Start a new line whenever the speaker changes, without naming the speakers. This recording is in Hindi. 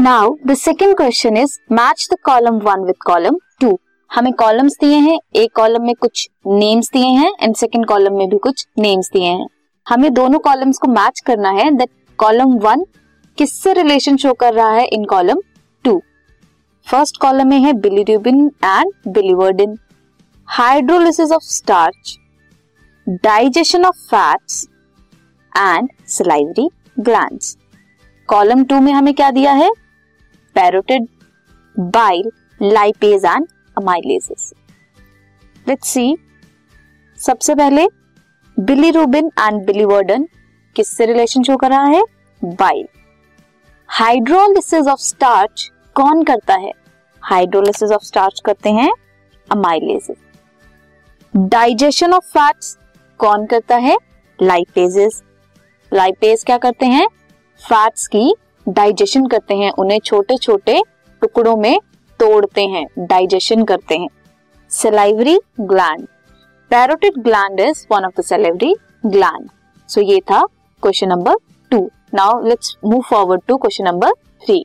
Now the second question is match the column one with column two हमें कॉलम्स दिए हैं, एक कॉलम में कुछ नेम्स दिए हैं एंड सेकेंड कॉलम में भी कुछ नेम्स दिए हैं। हमें दोनों कॉलम्स को मैच करना है दैट कॉलम वन किससे रिलेशन शो कर रहा है in column two first column में है bilirubin and biliverdin hydrolysis of starch digestion of fats and salivary glands column two में हमें क्या दिया है? Parotid bile lipase and amylases let's see सबसे पहले बिलीरुबिन एंड बिलीवर्डन किससे रिलेशन शो कर रहा है? बाइल हाइड्रोलिसिस ऑफ़ स्टार्च कौन करता है? हाइड्रोलिसिस ऑफ़ स्टार्च करते हैं अमाइलेसिस डाइजेशन ऑफ़ फैट्स कौन करता है? लाइपेजेस लाइपेज क्या करते हैं? फैट्स की डाइजेशन करते हैं, उन्हें छोटे छोटे टुकड़ों में तोड़ते हैं, डाइजेशन करते हैं। Salivary gland parotid gland is one of the salivary gland so ये था question number two now let's move forward to question number three